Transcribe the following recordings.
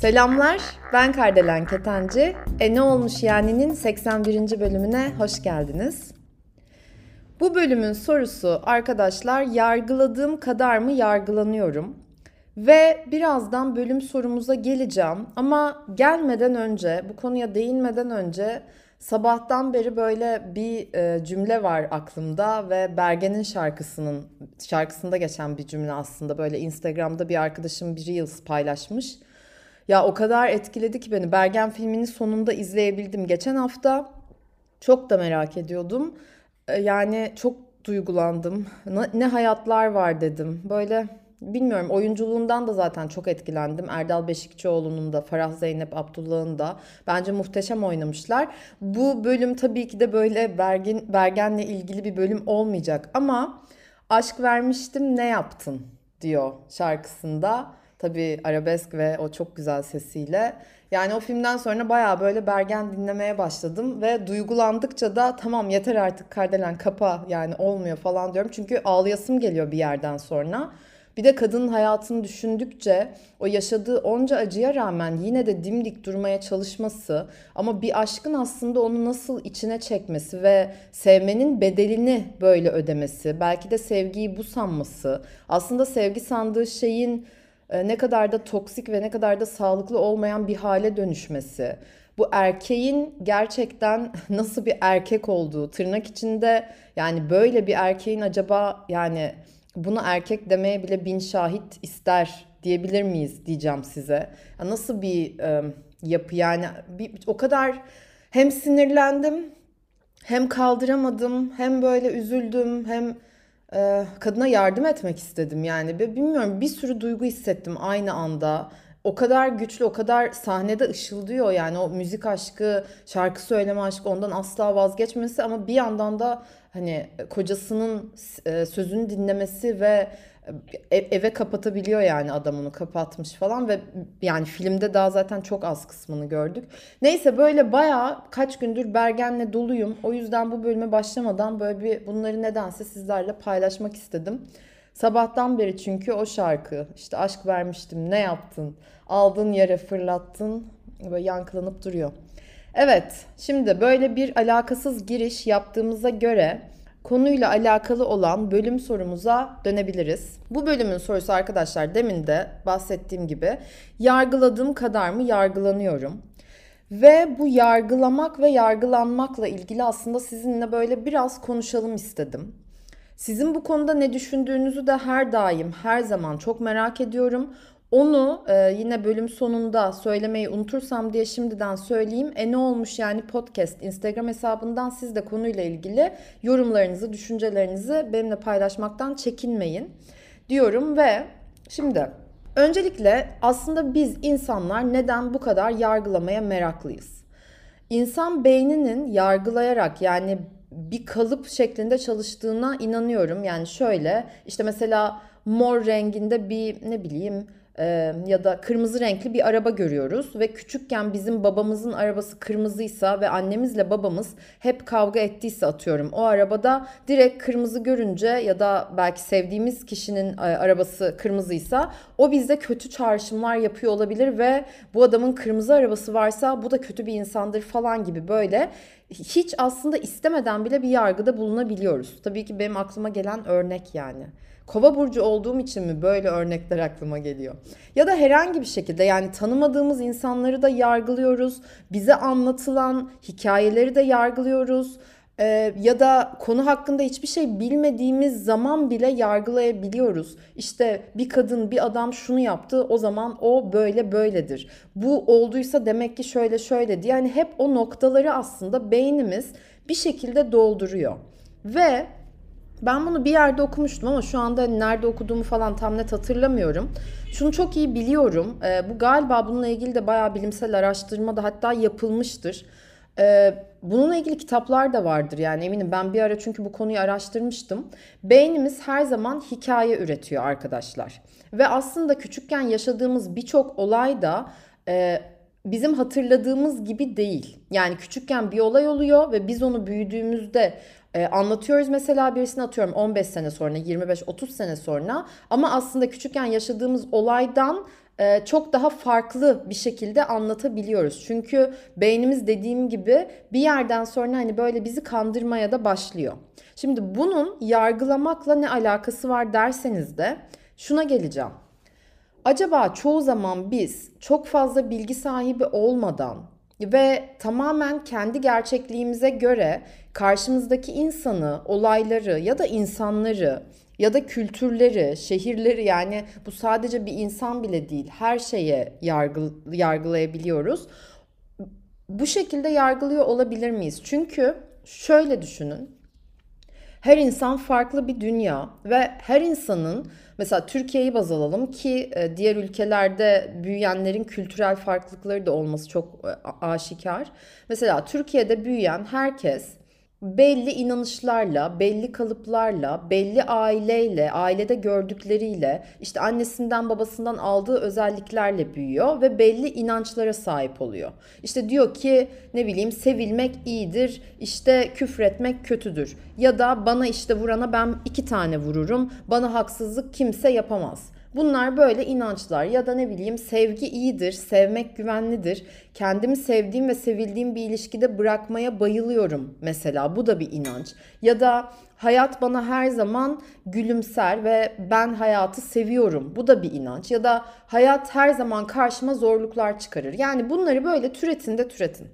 Selamlar, ben Kardelen Ketenci. E ne olmuş yani'nin 81. bölümüne hoş geldiniz. Bu bölümün sorusu arkadaşlar yargıladığım kadar mı yargılanıyorum? Ve birazdan bölüm sorumuza geleceğim ama gelmeden önce, bu konuya değinmeden önce sabahtan beri böyle bir e, cümle var aklımda ve Bergen'in şarkısının şarkısında geçen bir cümle aslında böyle Instagram'da bir arkadaşım bir Reels paylaşmış. Ya o kadar etkiledi ki beni. Bergen filmini sonunda izleyebildim geçen hafta. Çok da merak ediyordum. E, yani çok duygulandım. Ne hayatlar var dedim. Böyle bilmiyorum oyunculuğundan da zaten çok etkilendim. Erdal Beşikçioğlu'nun da Farah Zeynep Abdullah'ın da bence muhteşem oynamışlar. Bu bölüm tabii ki de böyle Bergen, Bergen'le ilgili bir bölüm olmayacak ama aşk vermiştim ne yaptın diyor şarkısında. Tabii arabesk ve o çok güzel sesiyle. Yani o filmden sonra baya böyle Bergen dinlemeye başladım ve duygulandıkça da tamam yeter artık Kardelen kapa yani olmuyor falan diyorum. Çünkü ağlayasım geliyor bir yerden sonra. Bir de kadının hayatını düşündükçe o yaşadığı onca acıya rağmen yine de dimdik durmaya çalışması ama bir aşkın aslında onu nasıl içine çekmesi ve sevmenin bedelini böyle ödemesi, belki de sevgiyi bu sanması, aslında sevgi sandığı şeyin e, ne kadar da toksik ve ne kadar da sağlıklı olmayan bir hale dönüşmesi. Bu erkeğin gerçekten nasıl bir erkek olduğu, tırnak içinde yani böyle bir erkeğin acaba yani bunu erkek demeye bile bin şahit ister diyebilir miyiz diyeceğim size. Nasıl bir e, yapı yani? Bir, o kadar hem sinirlendim hem kaldıramadım hem böyle üzüldüm hem e, kadına yardım etmek istedim yani. Bilmiyorum bir sürü duygu hissettim aynı anda o kadar güçlü, o kadar sahnede ışıldıyor yani o müzik aşkı, şarkı söyleme aşkı ondan asla vazgeçmesi ama bir yandan da hani kocasının e, sözünü dinlemesi ve e, eve kapatabiliyor yani adam onu kapatmış falan ve yani filmde daha zaten çok az kısmını gördük. Neyse böyle baya kaç gündür Bergen'le doluyum. O yüzden bu bölüme başlamadan böyle bir bunları nedense sizlerle paylaşmak istedim. Sabahtan beri çünkü o şarkı işte aşk vermiştim ne yaptın aldın yere fırlattın böyle yankılanıp duruyor. Evet şimdi böyle bir alakasız giriş yaptığımıza göre konuyla alakalı olan bölüm sorumuza dönebiliriz. Bu bölümün sorusu arkadaşlar demin de bahsettiğim gibi yargıladığım kadar mı yargılanıyorum? Ve bu yargılamak ve yargılanmakla ilgili aslında sizinle böyle biraz konuşalım istedim. Sizin bu konuda ne düşündüğünüzü de her daim, her zaman çok merak ediyorum. Onu e, yine bölüm sonunda söylemeyi unutursam diye şimdiden söyleyeyim. E ne olmuş yani podcast Instagram hesabından siz de konuyla ilgili yorumlarınızı, düşüncelerinizi benimle paylaşmaktan çekinmeyin diyorum ve şimdi öncelikle aslında biz insanlar neden bu kadar yargılamaya meraklıyız? İnsan beyninin yargılayarak yani bir kalıp şeklinde çalıştığına inanıyorum. Yani şöyle işte mesela mor renginde bir ne bileyim e, ya da kırmızı renkli bir araba görüyoruz ve küçükken bizim babamızın arabası kırmızıysa ve annemizle babamız hep kavga ettiyse atıyorum o arabada direkt kırmızı görünce ya da belki sevdiğimiz kişinin e, arabası kırmızıysa o bizde kötü çağrışımlar yapıyor olabilir ve bu adamın kırmızı arabası varsa bu da kötü bir insandır falan gibi böyle hiç aslında istemeden bile bir yargıda bulunabiliyoruz. Tabii ki benim aklıma gelen örnek yani. Kova burcu olduğum için mi böyle örnekler aklıma geliyor? Ya da herhangi bir şekilde yani tanımadığımız insanları da yargılıyoruz. Bize anlatılan hikayeleri de yargılıyoruz. Ee, ya da konu hakkında hiçbir şey bilmediğimiz zaman bile yargılayabiliyoruz. İşte bir kadın bir adam şunu yaptı o zaman o böyle böyledir. Bu olduysa demek ki şöyle şöyle diye. Yani hep o noktaları aslında beynimiz bir şekilde dolduruyor. Ve ben bunu bir yerde okumuştum ama şu anda nerede okuduğumu falan tam net hatırlamıyorum. Şunu çok iyi biliyorum. E, bu galiba bununla ilgili de bayağı bilimsel araştırma da hatta yapılmıştır. E, bununla ilgili kitaplar da vardır yani eminim. Ben bir ara çünkü bu konuyu araştırmıştım. Beynimiz her zaman hikaye üretiyor arkadaşlar. Ve aslında küçükken yaşadığımız birçok olay da e, bizim hatırladığımız gibi değil. Yani küçükken bir olay oluyor ve biz onu büyüdüğümüzde Ee, anlatıyoruz mesela birisine atıyorum 15 sene sonra, 25-30 sene sonra ama aslında küçükken yaşadığımız olaydan e, çok daha farklı bir şekilde anlatabiliyoruz. Çünkü beynimiz dediğim gibi bir yerden sonra hani böyle bizi kandırmaya da başlıyor. Şimdi bunun yargılamakla ne alakası var derseniz de şuna geleceğim. Acaba çoğu zaman biz çok fazla bilgi sahibi olmadan ve tamamen kendi gerçekliğimize göre karşımızdaki insanı, olayları ya da insanları ya da kültürleri, şehirleri yani bu sadece bir insan bile değil her şeye yargı, yargılayabiliyoruz. Bu şekilde yargılıyor olabilir miyiz? Çünkü şöyle düşünün. Her insan farklı bir dünya ve her insanın mesela Türkiye'yi baz alalım ki e, diğer ülkelerde büyüyenlerin kültürel farklılıkları da olması çok e, aşikar. Mesela Türkiye'de büyüyen herkes belli inanışlarla, belli kalıplarla, belli aileyle, ailede gördükleriyle, işte annesinden babasından aldığı özelliklerle büyüyor ve belli inançlara sahip oluyor. İşte diyor ki ne bileyim sevilmek iyidir, işte küfretmek kötüdür. Ya da bana işte vurana ben iki tane vururum, bana haksızlık kimse yapamaz. Bunlar böyle inançlar ya da ne bileyim sevgi iyidir, sevmek güvenlidir. Kendimi sevdiğim ve sevildiğim bir ilişkide bırakmaya bayılıyorum mesela. Bu da bir inanç. Ya da hayat bana her zaman gülümser ve ben hayatı seviyorum. Bu da bir inanç. Ya da hayat her zaman karşıma zorluklar çıkarır. Yani bunları böyle türetin de türetin.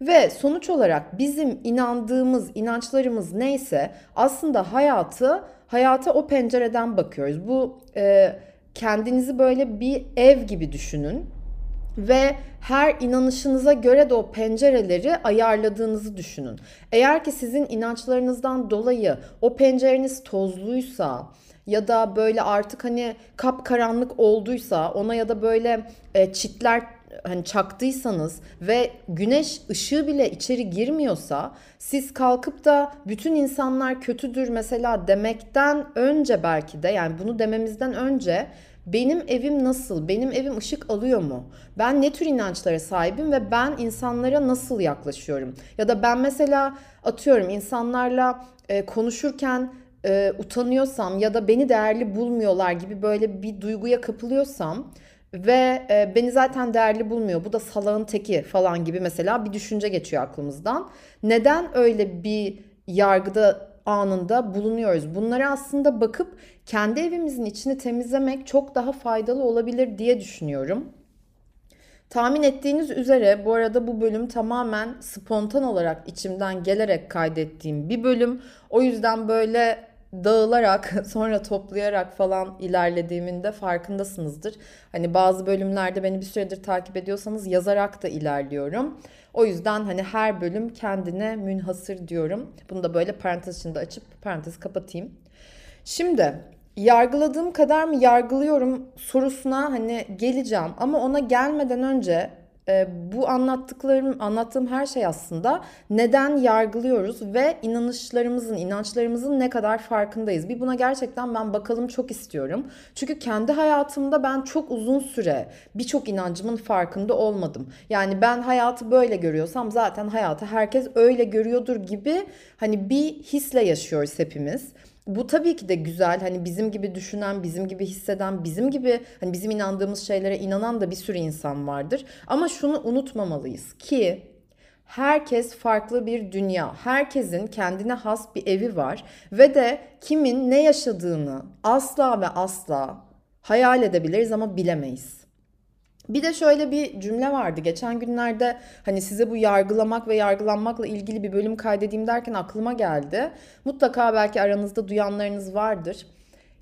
Ve sonuç olarak bizim inandığımız inançlarımız neyse aslında hayatı hayata o pencereden bakıyoruz. Bu e, kendinizi böyle bir ev gibi düşünün ve her inanışınıza göre de o pencereleri ayarladığınızı düşünün. Eğer ki sizin inançlarınızdan dolayı o pencereniz tozluysa ya da böyle artık hani kapkaranlık olduysa ona ya da böyle e, çitler hani çaktıysanız ve güneş ışığı bile içeri girmiyorsa siz kalkıp da bütün insanlar kötüdür mesela demekten önce belki de yani bunu dememizden önce benim evim nasıl? Benim evim ışık alıyor mu? Ben ne tür inançlara sahibim ve ben insanlara nasıl yaklaşıyorum? Ya da ben mesela atıyorum insanlarla e, konuşurken e, utanıyorsam ya da beni değerli bulmuyorlar gibi böyle bir duyguya kapılıyorsam ve e, beni zaten değerli bulmuyor. Bu da salağın teki falan gibi mesela bir düşünce geçiyor aklımızdan. Neden öyle bir yargıda anında bulunuyoruz? Bunlara aslında bakıp kendi evimizin içini temizlemek çok daha faydalı olabilir diye düşünüyorum. Tahmin ettiğiniz üzere bu arada bu bölüm tamamen spontan olarak içimden gelerek kaydettiğim bir bölüm. O yüzden böyle dağılarak sonra toplayarak falan ilerlediğimin de farkındasınızdır. Hani bazı bölümlerde beni bir süredir takip ediyorsanız yazarak da ilerliyorum. O yüzden hani her bölüm kendine münhasır diyorum. Bunu da böyle parantez içinde açıp parantez kapatayım. Şimdi yargıladığım kadar mı yargılıyorum sorusuna hani geleceğim ama ona gelmeden önce e, bu anlattıklarım, anlattığım her şey aslında neden yargılıyoruz ve inanışlarımızın, inançlarımızın ne kadar farkındayız. Bir buna gerçekten ben bakalım çok istiyorum. Çünkü kendi hayatımda ben çok uzun süre birçok inancımın farkında olmadım. Yani ben hayatı böyle görüyorsam zaten hayatı herkes öyle görüyordur gibi hani bir hisle yaşıyoruz hepimiz. Bu tabii ki de güzel. Hani bizim gibi düşünen, bizim gibi hisseden, bizim gibi hani bizim inandığımız şeylere inanan da bir sürü insan vardır. Ama şunu unutmamalıyız ki herkes farklı bir dünya. Herkesin kendine has bir evi var ve de kimin ne yaşadığını asla ve asla hayal edebiliriz ama bilemeyiz. Bir de şöyle bir cümle vardı. Geçen günlerde hani size bu yargılamak ve yargılanmakla ilgili bir bölüm kaydedeyim derken aklıma geldi. Mutlaka belki aranızda duyanlarınız vardır.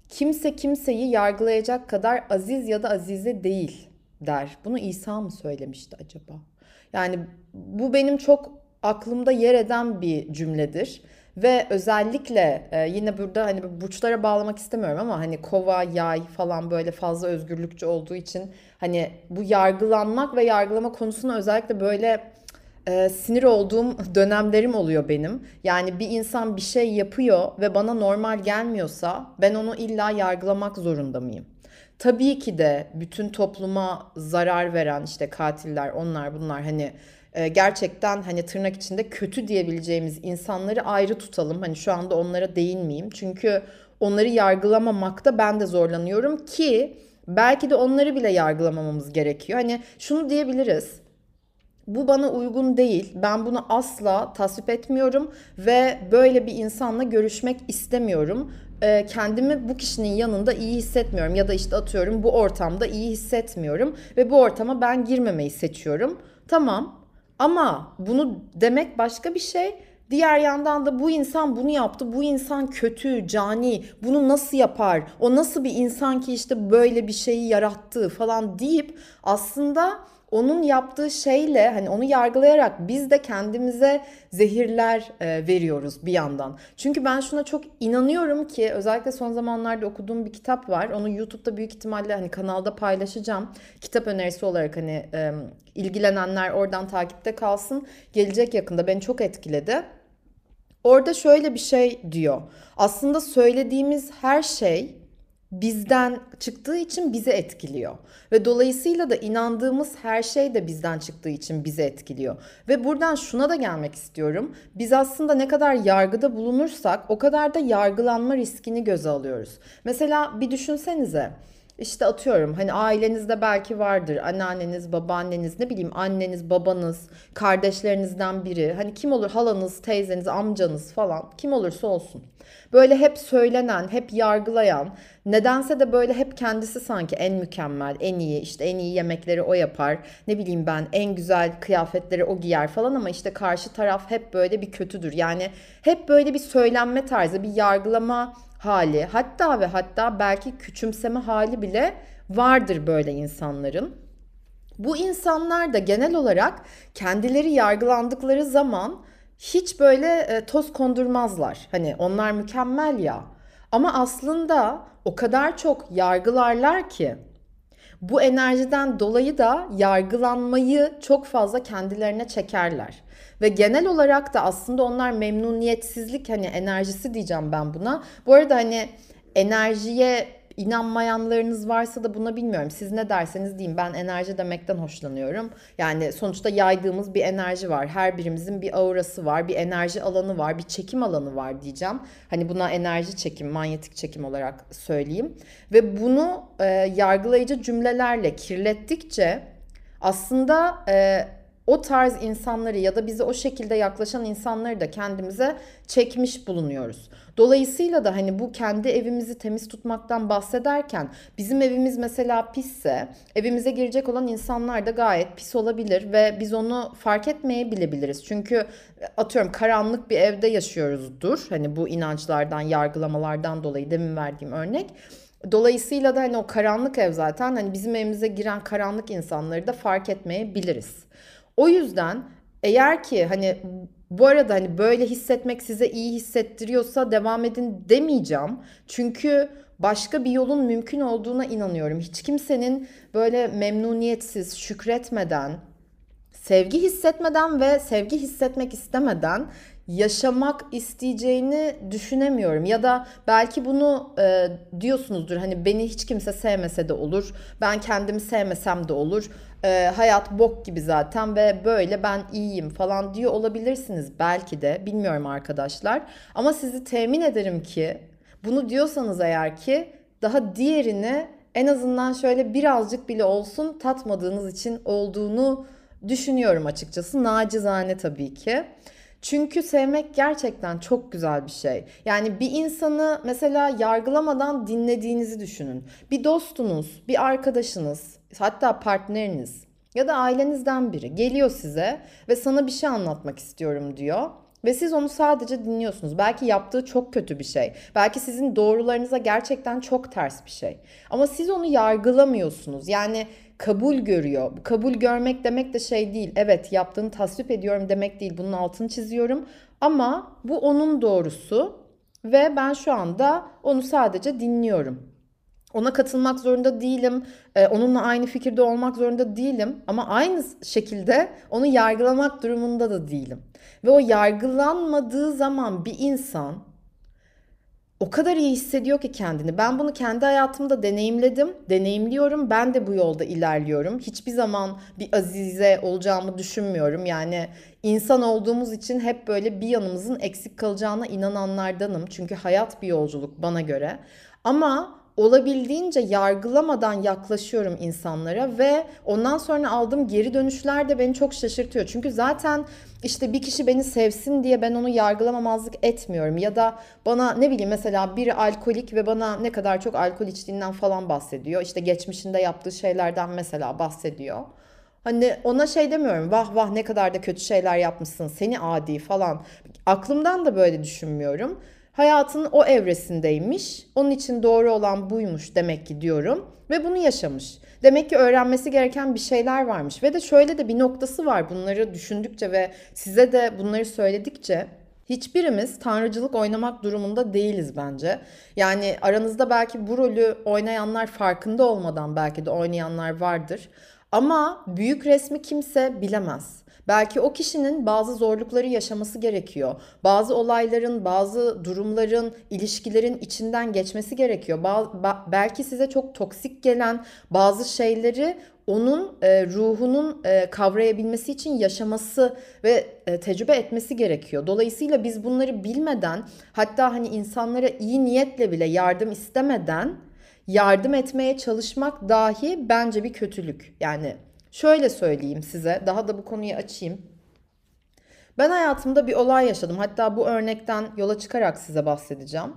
Kimse kimseyi yargılayacak kadar aziz ya da azize değil der. Bunu İsa mı söylemişti acaba? Yani bu benim çok aklımda yer eden bir cümledir. Ve özellikle e, yine burada hani burçlara bağlamak istemiyorum ama hani kova, yay falan böyle fazla özgürlükçü olduğu için hani bu yargılanmak ve yargılama konusuna özellikle böyle e, sinir olduğum dönemlerim oluyor benim. Yani bir insan bir şey yapıyor ve bana normal gelmiyorsa ben onu illa yargılamak zorunda mıyım? Tabii ki de bütün topluma zarar veren işte katiller onlar bunlar hani gerçekten hani tırnak içinde kötü diyebileceğimiz insanları ayrı tutalım. Hani şu anda onlara değinmeyeyim. Çünkü onları yargılamamakta ben de zorlanıyorum ki belki de onları bile yargılamamamız gerekiyor. Hani şunu diyebiliriz bu bana uygun değil. Ben bunu asla tasvip etmiyorum ve böyle bir insanla görüşmek istemiyorum. Ee, kendimi bu kişinin yanında iyi hissetmiyorum ya da işte atıyorum bu ortamda iyi hissetmiyorum ve bu ortama ben girmemeyi seçiyorum. Tamam. Ama bunu demek başka bir şey. Diğer yandan da bu insan bunu yaptı. Bu insan kötü, cani. Bunu nasıl yapar? O nasıl bir insan ki işte böyle bir şeyi yarattı falan deyip aslında onun yaptığı şeyle hani onu yargılayarak biz de kendimize zehirler e, veriyoruz bir yandan. Çünkü ben şuna çok inanıyorum ki özellikle son zamanlarda okuduğum bir kitap var. Onu YouTube'da büyük ihtimalle hani kanalda paylaşacağım. Kitap önerisi olarak hani e, ilgilenenler oradan takipte kalsın. Gelecek yakında beni çok etkiledi. Orada şöyle bir şey diyor. Aslında söylediğimiz her şey bizden çıktığı için bizi etkiliyor. Ve dolayısıyla da inandığımız her şey de bizden çıktığı için bizi etkiliyor. Ve buradan şuna da gelmek istiyorum. Biz aslında ne kadar yargıda bulunursak o kadar da yargılanma riskini göze alıyoruz. Mesela bir düşünsenize. İşte atıyorum hani ailenizde belki vardır anneanneniz, babaanneniz, ne bileyim anneniz, babanız, kardeşlerinizden biri. Hani kim olur halanız, teyzeniz, amcanız falan kim olursa olsun. Böyle hep söylenen, hep yargılayan, nedense de böyle hep kendisi sanki en mükemmel, en iyi, işte en iyi yemekleri o yapar. Ne bileyim ben en güzel kıyafetleri o giyer falan ama işte karşı taraf hep böyle bir kötüdür. Yani hep böyle bir söylenme tarzı, bir yargılama hali, hatta ve hatta belki küçümseme hali bile vardır böyle insanların. Bu insanlar da genel olarak kendileri yargılandıkları zaman hiç böyle e, toz kondurmazlar. Hani onlar mükemmel ya. Ama aslında o kadar çok yargılarlar ki bu enerjiden dolayı da yargılanmayı çok fazla kendilerine çekerler. Ve genel olarak da aslında onlar memnuniyetsizlik hani enerjisi diyeceğim ben buna. Bu arada hani enerjiye İnanmayanlarınız varsa da buna bilmiyorum. Siz ne derseniz deyin. Ben enerji demekten hoşlanıyorum. Yani sonuçta yaydığımız bir enerji var. Her birimizin bir aurası var, bir enerji alanı var, bir çekim alanı var diyeceğim. Hani buna enerji çekim, manyetik çekim olarak söyleyeyim. Ve bunu e, yargılayıcı cümlelerle kirlettikçe aslında e, o tarz insanları ya da bize o şekilde yaklaşan insanları da kendimize çekmiş bulunuyoruz. Dolayısıyla da hani bu kendi evimizi temiz tutmaktan bahsederken bizim evimiz mesela pisse evimize girecek olan insanlar da gayet pis olabilir ve biz onu fark etmeyebilebiliriz. Çünkü atıyorum karanlık bir evde yaşıyoruzdur. Hani bu inançlardan, yargılamalardan dolayı demin verdiğim örnek. Dolayısıyla da hani o karanlık ev zaten hani bizim evimize giren karanlık insanları da fark etmeyebiliriz. O yüzden eğer ki hani bu arada hani böyle hissetmek size iyi hissettiriyorsa devam edin demeyeceğim. Çünkü başka bir yolun mümkün olduğuna inanıyorum. Hiç kimsenin böyle memnuniyetsiz, şükretmeden, sevgi hissetmeden ve sevgi hissetmek istemeden yaşamak isteyeceğini düşünemiyorum. Ya da belki bunu e, diyorsunuzdur hani beni hiç kimse sevmese de olur. Ben kendimi sevmesem de olur. E, hayat bok gibi zaten ve böyle ben iyiyim falan diyor olabilirsiniz belki de. Bilmiyorum arkadaşlar. Ama sizi temin ederim ki bunu diyorsanız eğer ki daha diğerini en azından şöyle birazcık bile olsun tatmadığınız için olduğunu düşünüyorum açıkçası. Nacizane tabii ki. Çünkü sevmek gerçekten çok güzel bir şey. Yani bir insanı mesela yargılamadan dinlediğinizi düşünün. Bir dostunuz, bir arkadaşınız, hatta partneriniz ya da ailenizden biri geliyor size ve sana bir şey anlatmak istiyorum diyor. Ve siz onu sadece dinliyorsunuz. Belki yaptığı çok kötü bir şey. Belki sizin doğrularınıza gerçekten çok ters bir şey. Ama siz onu yargılamıyorsunuz. Yani kabul görüyor. Kabul görmek demek de şey değil. Evet yaptığını tasvip ediyorum demek değil. Bunun altını çiziyorum. Ama bu onun doğrusu ve ben şu anda onu sadece dinliyorum. Ona katılmak zorunda değilim. Ee, onunla aynı fikirde olmak zorunda değilim. Ama aynı şekilde onu yargılamak durumunda da değilim. Ve o yargılanmadığı zaman bir insan o kadar iyi hissediyor ki kendini. Ben bunu kendi hayatımda deneyimledim, deneyimliyorum. Ben de bu yolda ilerliyorum. Hiçbir zaman bir azize olacağımı düşünmüyorum. Yani insan olduğumuz için hep böyle bir yanımızın eksik kalacağına inananlardanım. Çünkü hayat bir yolculuk bana göre. Ama olabildiğince yargılamadan yaklaşıyorum insanlara ve ondan sonra aldığım geri dönüşler de beni çok şaşırtıyor. Çünkü zaten işte bir kişi beni sevsin diye ben onu yargılamamazlık etmiyorum. Ya da bana ne bileyim mesela biri alkolik ve bana ne kadar çok alkol içtiğinden falan bahsediyor. İşte geçmişinde yaptığı şeylerden mesela bahsediyor. Hani ona şey demiyorum vah vah ne kadar da kötü şeyler yapmışsın seni adi falan. Aklımdan da böyle düşünmüyorum hayatının o evresindeymiş. Onun için doğru olan buymuş demek ki diyorum ve bunu yaşamış. Demek ki öğrenmesi gereken bir şeyler varmış ve de şöyle de bir noktası var bunları düşündükçe ve size de bunları söyledikçe Hiçbirimiz tanrıcılık oynamak durumunda değiliz bence. Yani aranızda belki bu rolü oynayanlar farkında olmadan belki de oynayanlar vardır. Ama büyük resmi kimse bilemez. Belki o kişinin bazı zorlukları yaşaması gerekiyor. Bazı olayların, bazı durumların, ilişkilerin içinden geçmesi gerekiyor. Ba- belki size çok toksik gelen bazı şeyleri onun e, ruhunun e, kavrayabilmesi için yaşaması ve e, tecrübe etmesi gerekiyor. Dolayısıyla biz bunları bilmeden hatta hani insanlara iyi niyetle bile yardım istemeden yardım etmeye çalışmak dahi bence bir kötülük. Yani Şöyle söyleyeyim size, daha da bu konuyu açayım. Ben hayatımda bir olay yaşadım. Hatta bu örnekten yola çıkarak size bahsedeceğim.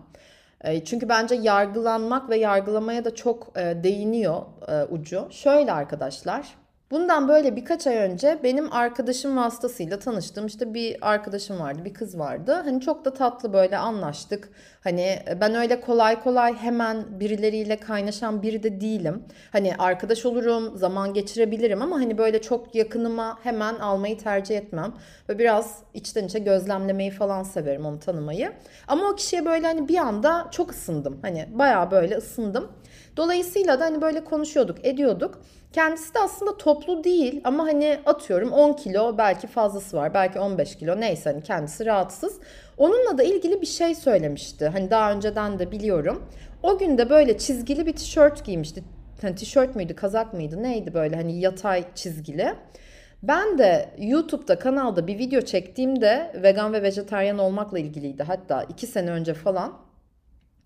E, çünkü bence yargılanmak ve yargılamaya da çok e, değiniyor e, ucu. Şöyle arkadaşlar, Bundan böyle birkaç ay önce benim arkadaşım vasıtasıyla tanıştığım işte bir arkadaşım vardı, bir kız vardı. Hani çok da tatlı böyle anlaştık. Hani e, ben öyle kolay kolay hemen birileriyle kaynaşan biri de değilim. Hani arkadaş olurum, zaman geçirebilirim ama hani böyle çok yakınıma hemen almayı tercih etmem. Ve biraz içten içe gözlemlemeyi falan severim onu tanımayı. Ama o kişiye böyle hani bir anda çok ısındım. Hani bayağı böyle ısındım. Dolayısıyla da hani böyle konuşuyorduk, ediyorduk. Kendisi de aslında toplu değil ama hani atıyorum 10 kilo belki fazlası var. Belki 15 kilo neyse hani kendisi rahatsız. Onunla da ilgili bir şey söylemişti. Hani daha önceden de biliyorum. O gün de böyle çizgili bir tişört giymişti. Hani tişört müydü, kazak mıydı, neydi böyle hani yatay çizgili. Ben de YouTube'da kanalda bir video çektiğimde vegan ve vejetaryen olmakla ilgiliydi. Hatta iki sene önce falan.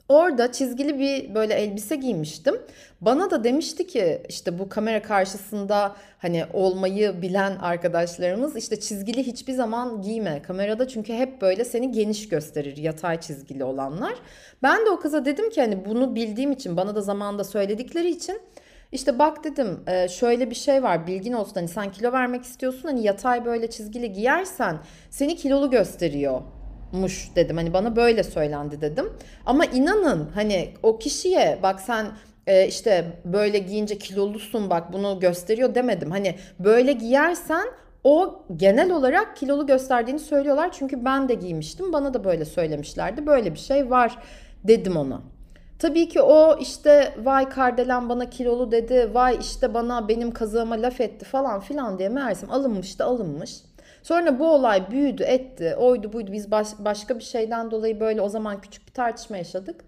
Orada çizgili bir böyle elbise giymiştim. Bana da demişti ki işte bu kamera karşısında hani olmayı bilen arkadaşlarımız işte çizgili hiçbir zaman giyme kamerada çünkü hep böyle seni geniş gösterir yatay çizgili olanlar. Ben de o kıza dedim ki hani bunu bildiğim için bana da zamanda söyledikleri için işte bak dedim e, şöyle bir şey var bilgin olsun hani sen kilo vermek istiyorsun hani yatay böyle çizgili giyersen seni kilolu gösteriyor muş dedim. Hani bana böyle söylendi dedim. Ama inanın hani o kişiye bak sen e, işte böyle giyince kilolusun bak bunu gösteriyor demedim. Hani böyle giyersen o genel olarak kilolu gösterdiğini söylüyorlar. Çünkü ben de giymiştim. Bana da böyle söylemişlerdi. Böyle bir şey var dedim ona. Tabii ki o işte vay Kardelen bana kilolu dedi. Vay işte bana benim kazığıma laf etti falan filan diye meğersem alınmış da alınmış. Sonra bu olay büyüdü etti oydu buydu biz baş, başka bir şeyden dolayı böyle o zaman küçük bir tartışma yaşadık.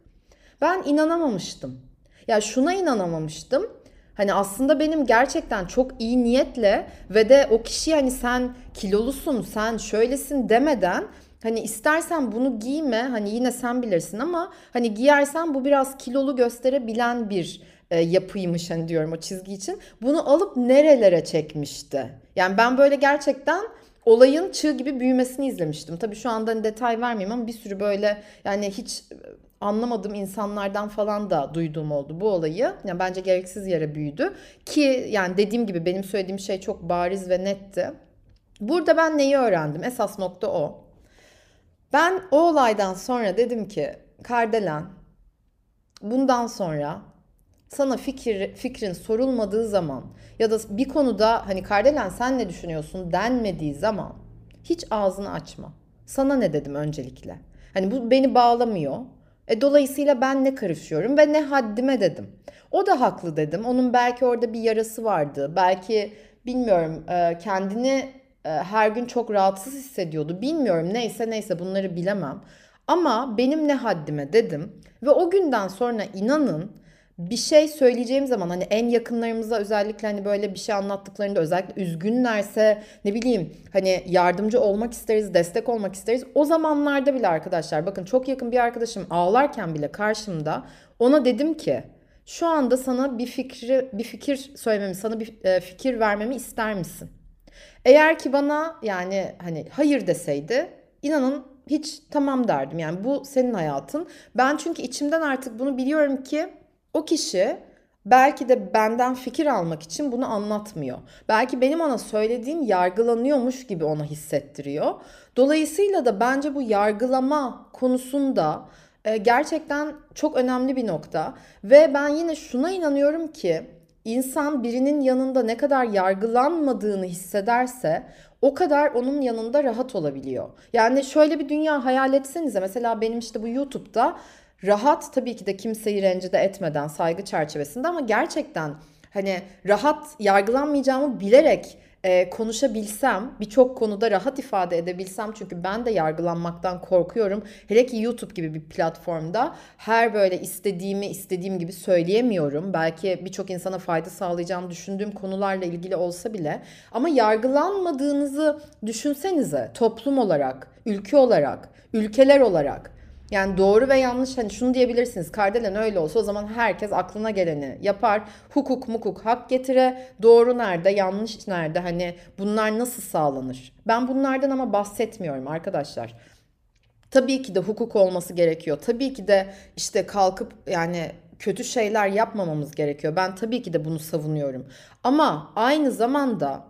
Ben inanamamıştım. Ya şuna inanamamıştım. Hani aslında benim gerçekten çok iyi niyetle ve de o kişi hani sen kilolusun, sen şöylesin demeden hani istersen bunu giyme hani yine sen bilirsin ama hani giyersen bu biraz kilolu gösterebilen bir e, yapıymış hani diyorum o çizgi için. Bunu alıp nerelere çekmişti. Yani ben böyle gerçekten olayın çığ gibi büyümesini izlemiştim. Tabii şu anda hani detay vermeyeyim ama bir sürü böyle yani hiç anlamadığım insanlardan falan da duyduğum oldu bu olayı. Yani bence gereksiz yere büyüdü. Ki yani dediğim gibi benim söylediğim şey çok bariz ve netti. Burada ben neyi öğrendim? Esas nokta o. Ben o olaydan sonra dedim ki Kardelen bundan sonra sana fikir, fikrin sorulmadığı zaman ya da bir konuda hani Kardelen sen ne düşünüyorsun denmediği zaman hiç ağzını açma. Sana ne dedim öncelikle? Hani bu beni bağlamıyor. E, dolayısıyla ben ne karışıyorum ve ne haddime dedim. O da haklı dedim. Onun belki orada bir yarası vardı. Belki bilmiyorum e, kendini e, her gün çok rahatsız hissediyordu. Bilmiyorum neyse neyse bunları bilemem. Ama benim ne haddime dedim ve o günden sonra inanın bir şey söyleyeceğim zaman hani en yakınlarımıza özellikle hani böyle bir şey anlattıklarında özellikle üzgünlerse ne bileyim hani yardımcı olmak isteriz, destek olmak isteriz. O zamanlarda bile arkadaşlar bakın çok yakın bir arkadaşım ağlarken bile karşımda ona dedim ki şu anda sana bir fikri bir fikir söylememi, sana bir e, fikir vermemi ister misin? Eğer ki bana yani hani hayır deseydi inanın hiç tamam derdim. Yani bu senin hayatın. Ben çünkü içimden artık bunu biliyorum ki o kişi belki de benden fikir almak için bunu anlatmıyor. Belki benim ona söylediğim yargılanıyormuş gibi ona hissettiriyor. Dolayısıyla da bence bu yargılama konusunda e, gerçekten çok önemli bir nokta ve ben yine şuna inanıyorum ki insan birinin yanında ne kadar yargılanmadığını hissederse o kadar onun yanında rahat olabiliyor. Yani şöyle bir dünya hayal etsenize mesela benim işte bu YouTube'da rahat tabii ki de kimseyi rencide etmeden saygı çerçevesinde ama gerçekten hani rahat yargılanmayacağımı bilerek e, konuşabilsem, birçok konuda rahat ifade edebilsem çünkü ben de yargılanmaktan korkuyorum. Hele ki YouTube gibi bir platformda her böyle istediğimi istediğim gibi söyleyemiyorum. Belki birçok insana fayda sağlayacağını düşündüğüm konularla ilgili olsa bile ama yargılanmadığınızı düşünsenize toplum olarak, ülke olarak, ülkeler olarak yani doğru ve yanlış hani şunu diyebilirsiniz. Kardelen öyle olsa o zaman herkes aklına geleni yapar. Hukuk mukuk hak getire. Doğru nerede yanlış nerede hani bunlar nasıl sağlanır? Ben bunlardan ama bahsetmiyorum arkadaşlar. Tabii ki de hukuk olması gerekiyor. Tabii ki de işte kalkıp yani kötü şeyler yapmamamız gerekiyor. Ben tabii ki de bunu savunuyorum. Ama aynı zamanda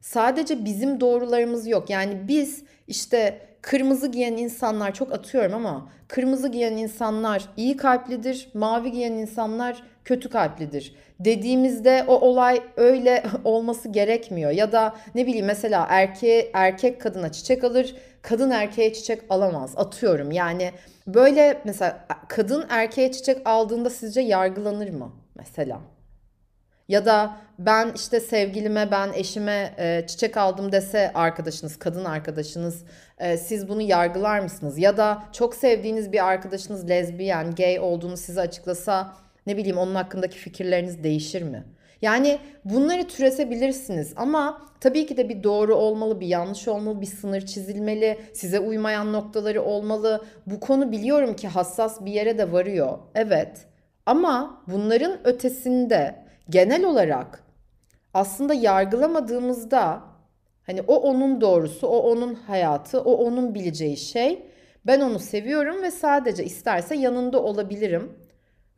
sadece bizim doğrularımız yok. Yani biz işte kırmızı giyen insanlar çok atıyorum ama kırmızı giyen insanlar iyi kalplidir, mavi giyen insanlar kötü kalplidir dediğimizde o olay öyle olması gerekmiyor. Ya da ne bileyim mesela erkeğe, erkek kadına çiçek alır, kadın erkeğe çiçek alamaz. Atıyorum yani böyle mesela kadın erkeğe çiçek aldığında sizce yargılanır mı mesela? Ya da ben işte sevgilime, ben eşime çiçek aldım dese arkadaşınız, kadın arkadaşınız e, siz bunu yargılar mısınız? Ya da çok sevdiğiniz bir arkadaşınız lezbiyen, gay olduğunu size açıklasa ne bileyim onun hakkındaki fikirleriniz değişir mi? Yani bunları türetebilirsiniz ama tabii ki de bir doğru olmalı, bir yanlış olmalı, bir sınır çizilmeli, size uymayan noktaları olmalı. Bu konu biliyorum ki hassas bir yere de varıyor. Evet. Ama bunların ötesinde genel olarak aslında yargılamadığımızda hani o onun doğrusu, o onun hayatı, o onun bileceği şey. Ben onu seviyorum ve sadece isterse yanında olabilirim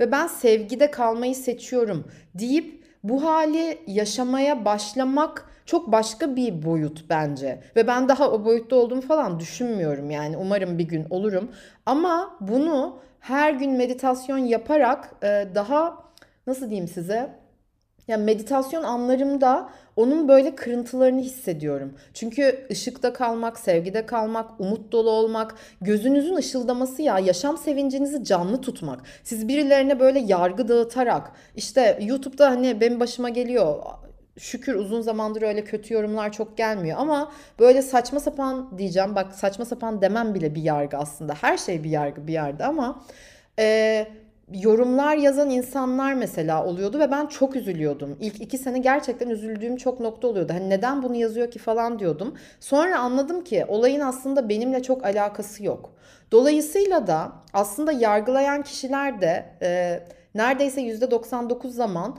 ve ben sevgide kalmayı seçiyorum deyip bu hali yaşamaya başlamak çok başka bir boyut bence. Ve ben daha o boyutta olduğumu falan düşünmüyorum yani. Umarım bir gün olurum. Ama bunu her gün meditasyon yaparak daha nasıl diyeyim size? Yani meditasyon anlarımda onun böyle kırıntılarını hissediyorum. Çünkü ışıkta kalmak, sevgide kalmak, umut dolu olmak, gözünüzün ışıldaması ya yaşam sevincinizi canlı tutmak. Siz birilerine böyle yargı dağıtarak işte YouTube'da hani benim başıma geliyor şükür uzun zamandır öyle kötü yorumlar çok gelmiyor ama böyle saçma sapan diyeceğim bak saçma sapan demem bile bir yargı aslında her şey bir yargı bir yerde ama e, yorumlar yazan insanlar mesela oluyordu ve ben çok üzülüyordum. İlk iki sene gerçekten üzüldüğüm çok nokta oluyordu. Hani neden bunu yazıyor ki falan diyordum. Sonra anladım ki olayın aslında benimle çok alakası yok. Dolayısıyla da aslında yargılayan kişiler de e, neredeyse %99 zaman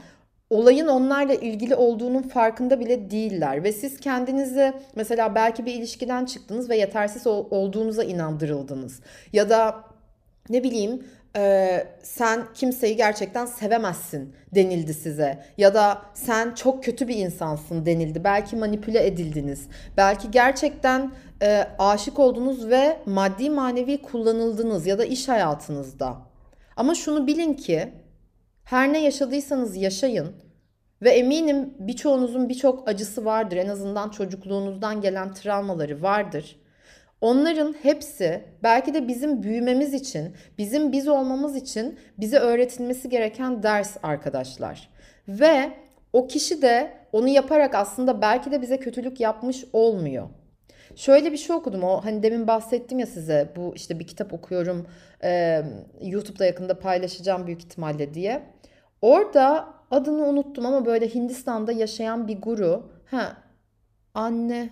olayın onlarla ilgili olduğunun farkında bile değiller ve siz kendinizi mesela belki bir ilişkiden çıktınız ve yetersiz olduğunuza inandırıldınız ya da ne bileyim e, sen kimseyi gerçekten sevemezsin denildi size ya da sen çok kötü bir insansın denildi. Belki manipüle edildiniz. Belki gerçekten e, aşık oldunuz ve maddi manevi kullanıldınız ya da iş hayatınızda. Ama şunu bilin ki her ne yaşadıysanız yaşayın ve eminim birçoğunuzun birçok acısı vardır. En azından çocukluğunuzdan gelen travmaları vardır. Onların hepsi belki de bizim büyümemiz için, bizim biz olmamız için bize öğretilmesi gereken ders arkadaşlar. Ve o kişi de onu yaparak aslında belki de bize kötülük yapmış olmuyor. Şöyle bir şey okudum. O hani demin bahsettim ya size. Bu işte bir kitap okuyorum. E, YouTube'da yakında paylaşacağım büyük ihtimalle diye. Orada adını unuttum ama böyle Hindistan'da yaşayan bir guru. Ha anne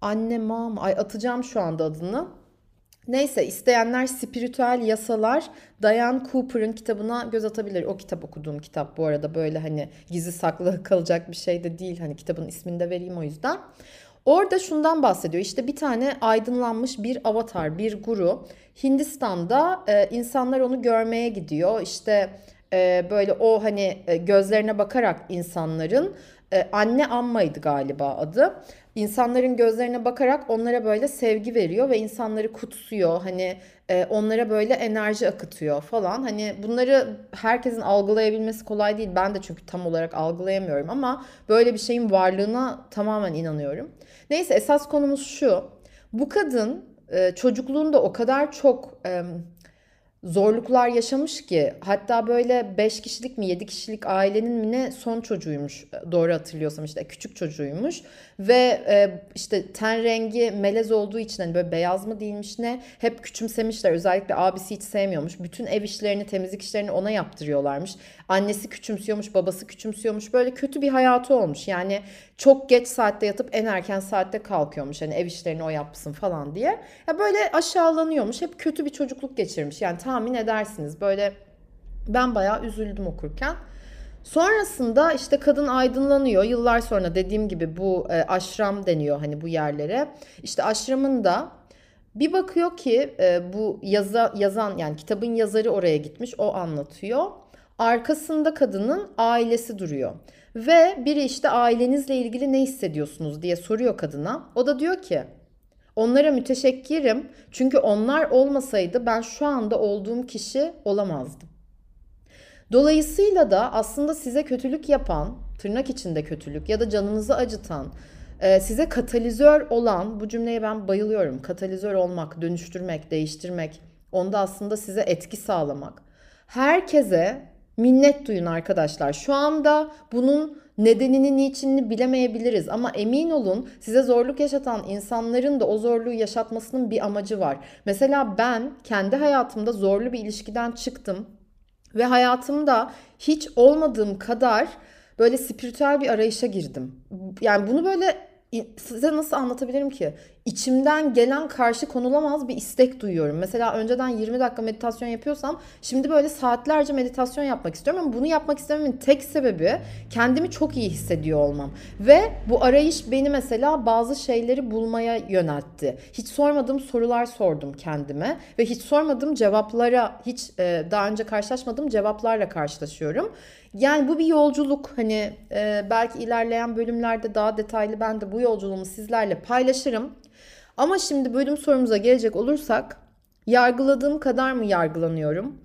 anne mam ay atacağım şu anda adını. Neyse isteyenler spiritüel yasalar Diane Cooper'ın kitabına göz atabilir. O kitap okuduğum kitap bu arada böyle hani gizli saklı kalacak bir şey de değil. Hani kitabın ismini de vereyim o yüzden. Orada şundan bahsediyor. İşte bir tane aydınlanmış bir avatar, bir guru. Hindistan'da e, insanlar onu görmeye gidiyor. İşte e, böyle o hani e, gözlerine bakarak insanların e, anne ammaydı galiba adı. İnsanların gözlerine bakarak onlara böyle sevgi veriyor ve insanları kutsuyor. Hani e, onlara böyle enerji akıtıyor falan. Hani bunları herkesin algılayabilmesi kolay değil. Ben de çünkü tam olarak algılayamıyorum ama böyle bir şeyin varlığına tamamen inanıyorum. Neyse esas konumuz şu. Bu kadın e, çocukluğunda o kadar çok e, zorluklar yaşamış ki hatta böyle 5 kişilik mi 7 kişilik ailenin mi ne son çocuğuymuş doğru hatırlıyorsam işte küçük çocuğuymuş. Ve e, işte ten rengi melez olduğu için hani böyle beyaz mı değilmiş ne hep küçümsemişler. Özellikle abisi hiç sevmiyormuş. Bütün ev işlerini temizlik işlerini ona yaptırıyorlarmış. Annesi küçümsüyormuş babası küçümsüyormuş. Böyle kötü bir hayatı olmuş. Yani çok geç saatte yatıp en erken saatte kalkıyormuş. Hani ev işlerini o yapsın falan diye. Ya böyle aşağılanıyormuş. Hep kötü bir çocukluk geçirmiş. Yani tahmin edersiniz. Böyle ben bayağı üzüldüm okurken. Sonrasında işte kadın aydınlanıyor. Yıllar sonra dediğim gibi bu e, aşram deniyor hani bu yerlere. İşte aşramın da bir bakıyor ki e, bu yaza, yazan yani kitabın yazarı oraya gitmiş o anlatıyor. Arkasında kadının ailesi duruyor. Ve biri işte ailenizle ilgili ne hissediyorsunuz diye soruyor kadına. O da diyor ki Onlara müteşekkirim çünkü onlar olmasaydı ben şu anda olduğum kişi olamazdım. Dolayısıyla da aslında size kötülük yapan, tırnak içinde kötülük ya da canınızı acıtan, e, size katalizör olan, bu cümleye ben bayılıyorum. Katalizör olmak, dönüştürmek, değiştirmek, onda aslında size etki sağlamak. Herkese minnet duyun arkadaşlar. Şu anda bunun nedenini, niçinini bilemeyebiliriz ama emin olun size zorluk yaşatan insanların da o zorluğu yaşatmasının bir amacı var. Mesela ben kendi hayatımda zorlu bir ilişkiden çıktım ve hayatımda hiç olmadığım kadar böyle spiritüel bir arayışa girdim. Yani bunu böyle size nasıl anlatabilirim ki? İçimden gelen karşı konulamaz bir istek duyuyorum. Mesela önceden 20 dakika meditasyon yapıyorsam şimdi böyle saatlerce meditasyon yapmak istiyorum ama bunu yapmak istememin tek sebebi kendimi çok iyi hissediyor olmam. Ve bu arayış beni mesela bazı şeyleri bulmaya yöneltti. Hiç sormadığım sorular sordum kendime ve hiç sormadığım cevaplara hiç e, daha önce karşılaşmadığım cevaplarla karşılaşıyorum. Yani bu bir yolculuk. Hani e, belki ilerleyen bölümlerde daha detaylı ben de bu yolculuğumu sizlerle paylaşırım. Ama şimdi bölüm sorumuza gelecek olursak yargıladığım kadar mı yargılanıyorum?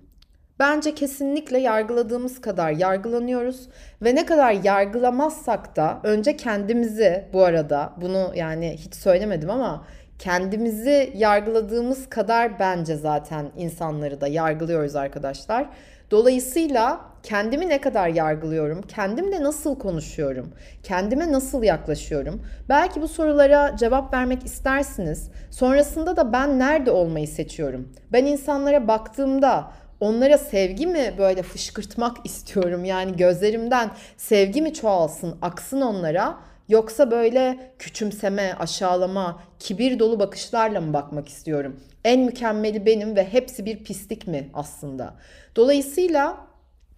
Bence kesinlikle yargıladığımız kadar yargılanıyoruz ve ne kadar yargılamazsak da önce kendimizi bu arada bunu yani hiç söylemedim ama kendimizi yargıladığımız kadar bence zaten insanları da yargılıyoruz arkadaşlar. Dolayısıyla kendimi ne kadar yargılıyorum? Kendimle nasıl konuşuyorum? Kendime nasıl yaklaşıyorum? Belki bu sorulara cevap vermek istersiniz. Sonrasında da ben nerede olmayı seçiyorum? Ben insanlara baktığımda onlara sevgi mi böyle fışkırtmak istiyorum? Yani gözlerimden sevgi mi çoğalsın, aksın onlara? Yoksa böyle küçümseme, aşağılama, kibir dolu bakışlarla mı bakmak istiyorum? En mükemmeli benim ve hepsi bir pislik mi aslında? Dolayısıyla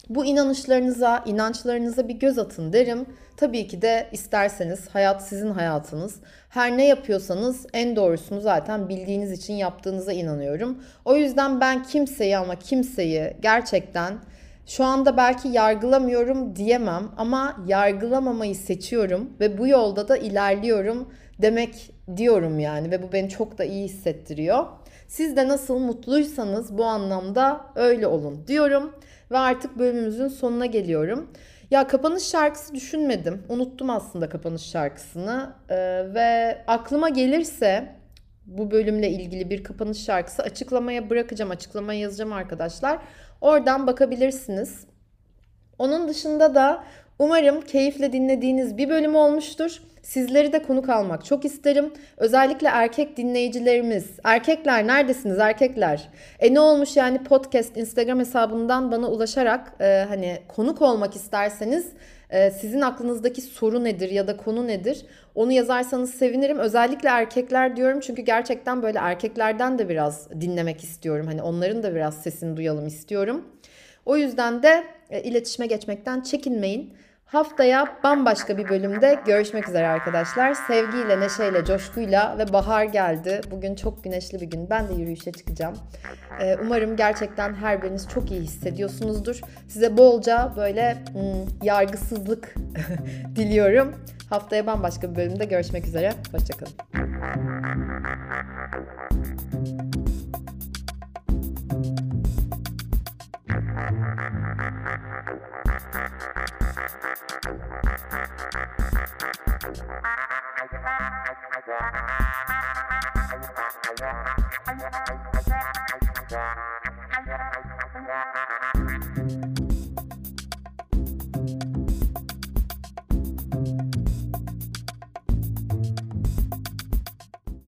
bu inanışlarınıza, inançlarınıza bir göz atın derim. Tabii ki de isterseniz hayat sizin hayatınız. Her ne yapıyorsanız en doğrusunu zaten bildiğiniz için yaptığınıza inanıyorum. O yüzden ben kimseyi ama kimseyi gerçekten şu anda belki yargılamıyorum diyemem ama yargılamamayı seçiyorum ve bu yolda da ilerliyorum demek diyorum yani ve bu beni çok da iyi hissettiriyor. Siz de nasıl mutluysanız bu anlamda öyle olun diyorum. Ve artık bölümümüzün sonuna geliyorum. Ya kapanış şarkısı düşünmedim. Unuttum aslında kapanış şarkısını. Ee, ve aklıma gelirse bu bölümle ilgili bir kapanış şarkısı açıklamaya bırakacağım. Açıklamaya yazacağım arkadaşlar. Oradan bakabilirsiniz. Onun dışında da Umarım keyifle dinlediğiniz bir bölüm olmuştur. Sizleri de konuk almak çok isterim. Özellikle erkek dinleyicilerimiz. Erkekler neredesiniz erkekler? E ne olmuş yani podcast Instagram hesabından bana ulaşarak e, hani konuk olmak isterseniz e, sizin aklınızdaki soru nedir ya da konu nedir? Onu yazarsanız sevinirim. Özellikle erkekler diyorum çünkü gerçekten böyle erkeklerden de biraz dinlemek istiyorum. Hani onların da biraz sesini duyalım istiyorum. O yüzden de e, iletişime geçmekten çekinmeyin. Haftaya bambaşka bir bölümde görüşmek üzere arkadaşlar. Sevgiyle, neşeyle, coşkuyla ve bahar geldi. Bugün çok güneşli bir gün. Ben de yürüyüşe çıkacağım. Ee, umarım gerçekten her biriniz çok iyi hissediyorsunuzdur. Size bolca böyle hmm, yargısızlık diliyorum. Haftaya bambaşka bir bölümde görüşmek üzere. Hoşçakalın. Thank